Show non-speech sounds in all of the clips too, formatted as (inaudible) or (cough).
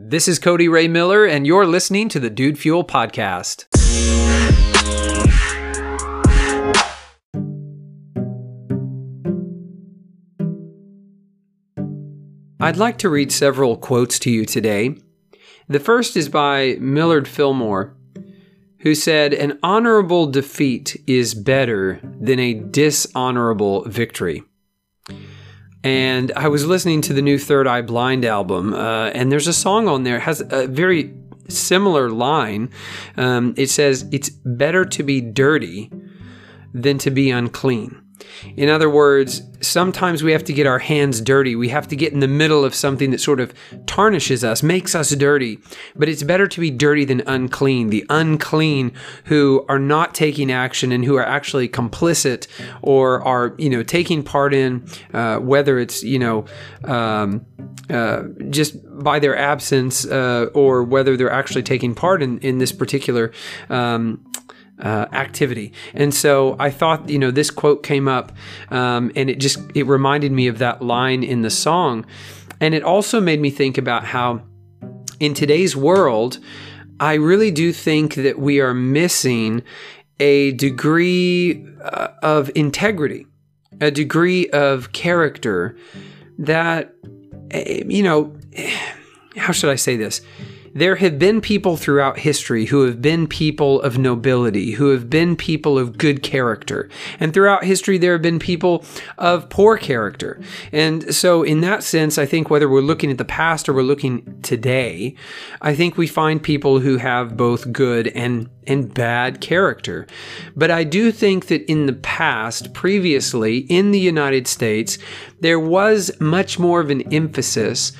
This is Cody Ray Miller, and you're listening to the Dude Fuel Podcast. I'd like to read several quotes to you today. The first is by Millard Fillmore, who said, An honorable defeat is better than a dishonorable victory. And I was listening to the new Third Eye Blind album, uh, and there's a song on there has a very similar line. Um, it says, It's better to be dirty than to be unclean. In other words, sometimes we have to get our hands dirty. We have to get in the middle of something that sort of tarnishes us, makes us dirty. But it's better to be dirty than unclean. The unclean who are not taking action and who are actually complicit or are, you know, taking part in, uh, whether it's, you know, um, uh, just by their absence uh, or whether they're actually taking part in, in this particular um, uh, activity. And so I thought, you know, this quote came up, um, and it just it reminded me of that line in the song, and it also made me think about how in today's world, I really do think that we are missing a degree uh, of integrity, a degree of character that, eh, you know, (sighs) how should I say this? There have been people throughout history who have been people of nobility, who have been people of good character. And throughout history, there have been people of poor character. And so, in that sense, I think whether we're looking at the past or we're looking today, I think we find people who have both good and and bad character. But I do think that in the past, previously in the United States, there was much more of an emphasis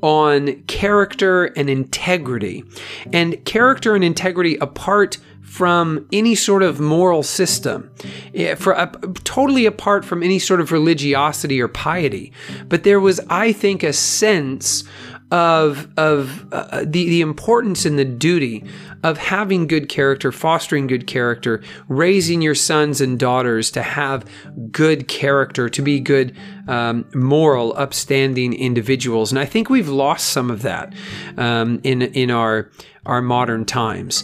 on character and integrity. And character and integrity apart from any sort of moral system, eh, for uh, totally apart from any sort of religiosity or piety. But there was, I think, a sense of of uh, the the importance and the duty of having good character, fostering good character, raising your sons and daughters to have good character, to be good, um, moral, upstanding individuals. And I think we've lost some of that um, in in our our modern times.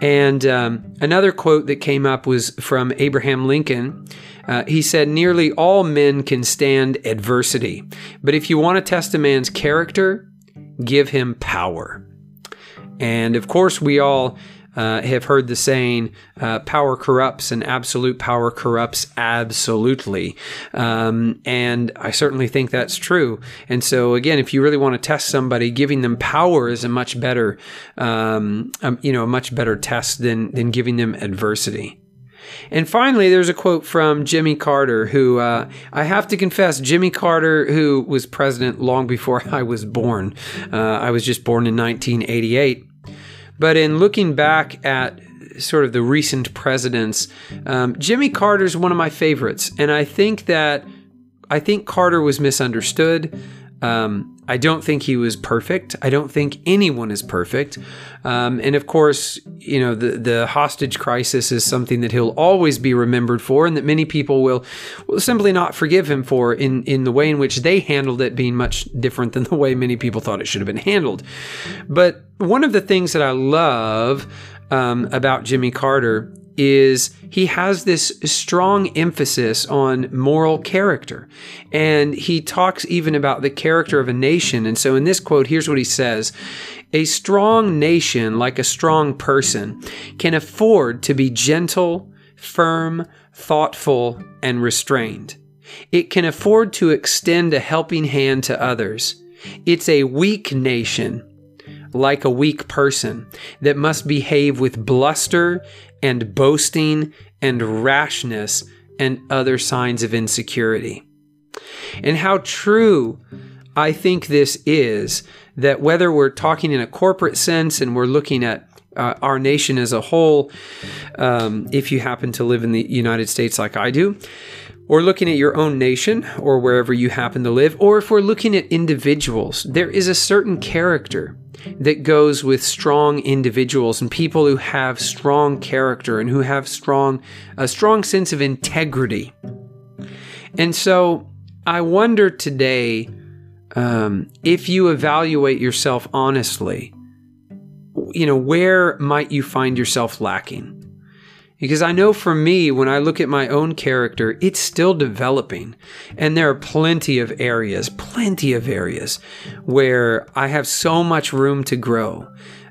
And um, another quote that came up was from Abraham Lincoln. Uh, he said, Nearly all men can stand adversity, but if you want to test a man's character, give him power. And of course, we all uh, have heard the saying, uh, power corrupts and absolute power corrupts absolutely. Um, and I certainly think that's true. And so, again, if you really want to test somebody, giving them power is a much better, um, um, you know, a much better test than, than giving them adversity. And finally, there's a quote from Jimmy Carter, who uh, I have to confess, Jimmy Carter, who was president long before (laughs) I was born. Uh, I was just born in 1988. But in looking back at sort of the recent presidents, um, Jimmy Carter is one of my favorites, and I think that I think Carter was misunderstood. Um, I don't think he was perfect. I don't think anyone is perfect. Um, and of course, you know, the, the hostage crisis is something that he'll always be remembered for and that many people will, will simply not forgive him for in, in the way in which they handled it being much different than the way many people thought it should have been handled. But one of the things that I love um, about Jimmy Carter is he has this strong emphasis on moral character. And he talks even about the character of a nation. And so in this quote, here's what he says A strong nation, like a strong person, can afford to be gentle, firm, thoughtful, and restrained. It can afford to extend a helping hand to others. It's a weak nation like a weak person that must behave with bluster and boasting and rashness and other signs of insecurity. And how true I think this is that whether we're talking in a corporate sense and we're looking at uh, our nation as a whole, um, if you happen to live in the United States like I do, or looking at your own nation or wherever you happen to live, or if we're looking at individuals, there is a certain character that goes with strong individuals and people who have strong character and who have strong a strong sense of integrity. And so I wonder today um, if you evaluate yourself honestly, you know, where might you find yourself lacking? Because I know for me, when I look at my own character, it's still developing. And there are plenty of areas, plenty of areas where I have so much room to grow.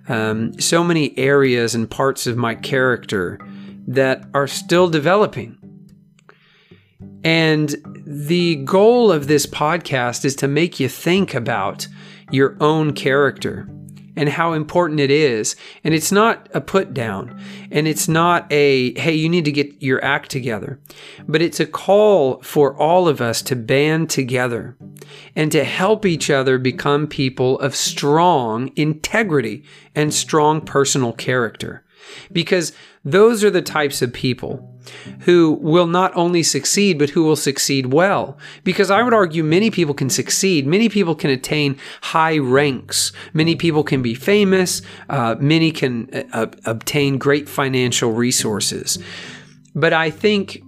Um, so many areas and parts of my character that are still developing. And the goal of this podcast is to make you think about your own character and how important it is. And it's not a put down and it's not a, hey, you need to get your act together, but it's a call for all of us to band together and to help each other become people of strong integrity and strong personal character. Because those are the types of people who will not only succeed, but who will succeed well. Because I would argue many people can succeed. Many people can attain high ranks. Many people can be famous. Uh, many can uh, obtain great financial resources. But I think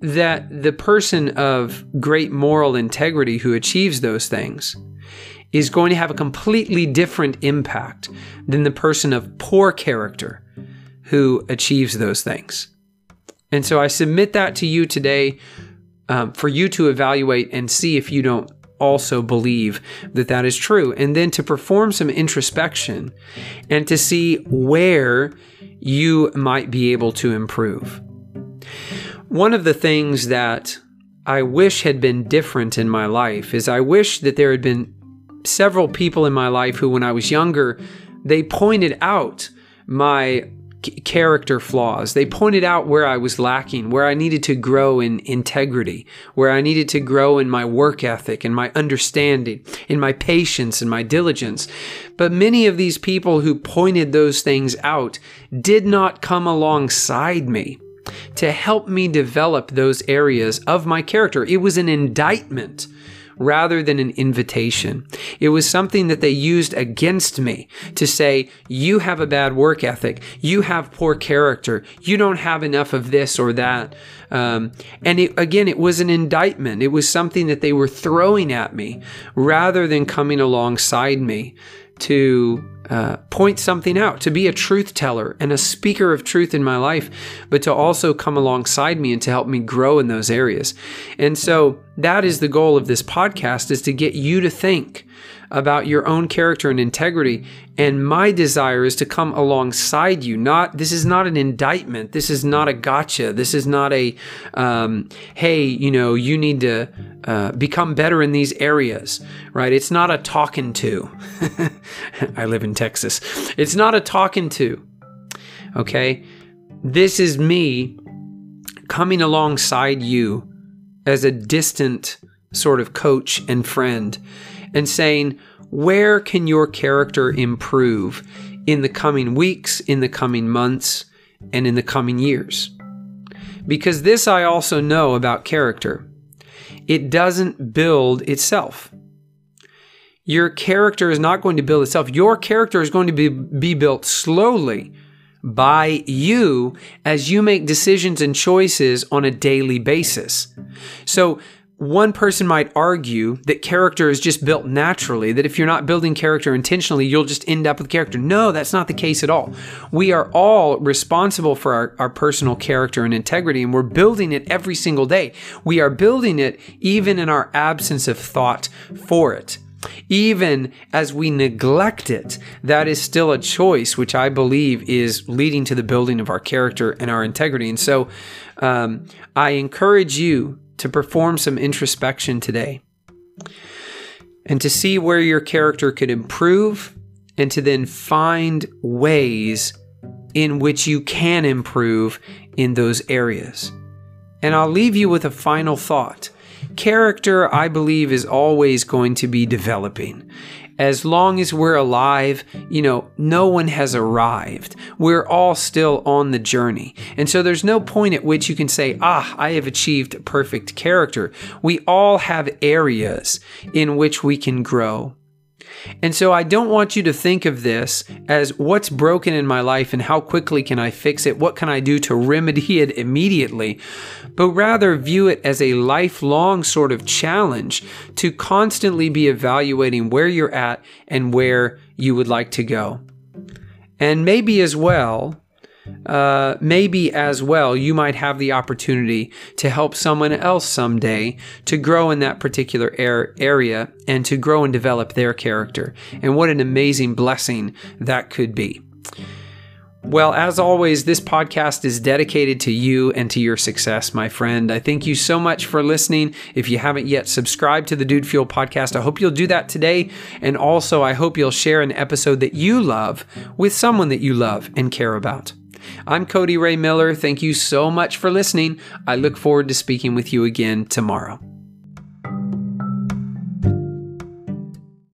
that the person of great moral integrity who achieves those things is going to have a completely different impact than the person of poor character who achieves those things. And so I submit that to you today um, for you to evaluate and see if you don't also believe that that is true. And then to perform some introspection and to see where you might be able to improve. One of the things that I wish had been different in my life is I wish that there had been several people in my life who, when I was younger, they pointed out my character flaws. They pointed out where I was lacking, where I needed to grow in integrity, where I needed to grow in my work ethic and my understanding, in my patience and my diligence. But many of these people who pointed those things out did not come alongside me to help me develop those areas of my character. It was an indictment rather than an invitation. It was something that they used against me to say, you have a bad work ethic. You have poor character. You don't have enough of this or that. Um, and it, again, it was an indictment. It was something that they were throwing at me rather than coming alongside me to uh, point something out, to be a truth teller and a speaker of truth in my life, but to also come alongside me and to help me grow in those areas. And so that is the goal of this podcast is to get you to think about your own character and integrity. And my desire is to come alongside you. Not this is not an indictment. This is not a gotcha. This is not a um, hey, you know, you need to uh, become better in these areas, right? It's not a talking to. (laughs) I live in Texas. It's not a talking to. Okay, this is me coming alongside you as a distant sort of coach and friend and saying, where can your character improve in the coming weeks, in the coming months, and in the coming years? Because this I also know about character it doesn't build itself. Your character is not going to build itself. Your character is going to be, be built slowly by you as you make decisions and choices on a daily basis. So one person might argue that character is just built naturally, that if you're not building character intentionally, you'll just end up with character. No, that's not the case at all. We are all responsible for our, our personal character and integrity, and we're building it every single day. We are building it even in our absence of thought for it. Even as we neglect it, that is still a choice, which I believe is leading to the building of our character and our integrity. And so um, I encourage you to perform some introspection today and to see where your character could improve and to then find ways in which you can improve in those areas. And I'll leave you with a final thought. Character, I believe, is always going to be developing as long as we're alive, you know, no one has arrived. We're all still on the journey. And so there's no point at which you can say, ah, I have achieved perfect character. We all have areas in which we can grow. And so I don't want you to think of this as what's broken in my life and how quickly can I fix it? What can I do to remedy it immediately? But rather view it as a lifelong sort of challenge to constantly be evaluating where you're at and where you would like to go. And maybe as well, uh, maybe as well, you might have the opportunity to help someone else someday to grow in that particular area and to grow and develop their character. And what an amazing blessing that could be. Well, as always, this podcast is dedicated to you and to your success, my friend. I thank you so much for listening. If you haven't yet subscribed to the Dude Fuel podcast, I hope you'll do that today. And also, I hope you'll share an episode that you love with someone that you love and care about. I'm Cody Ray Miller. Thank you so much for listening. I look forward to speaking with you again tomorrow.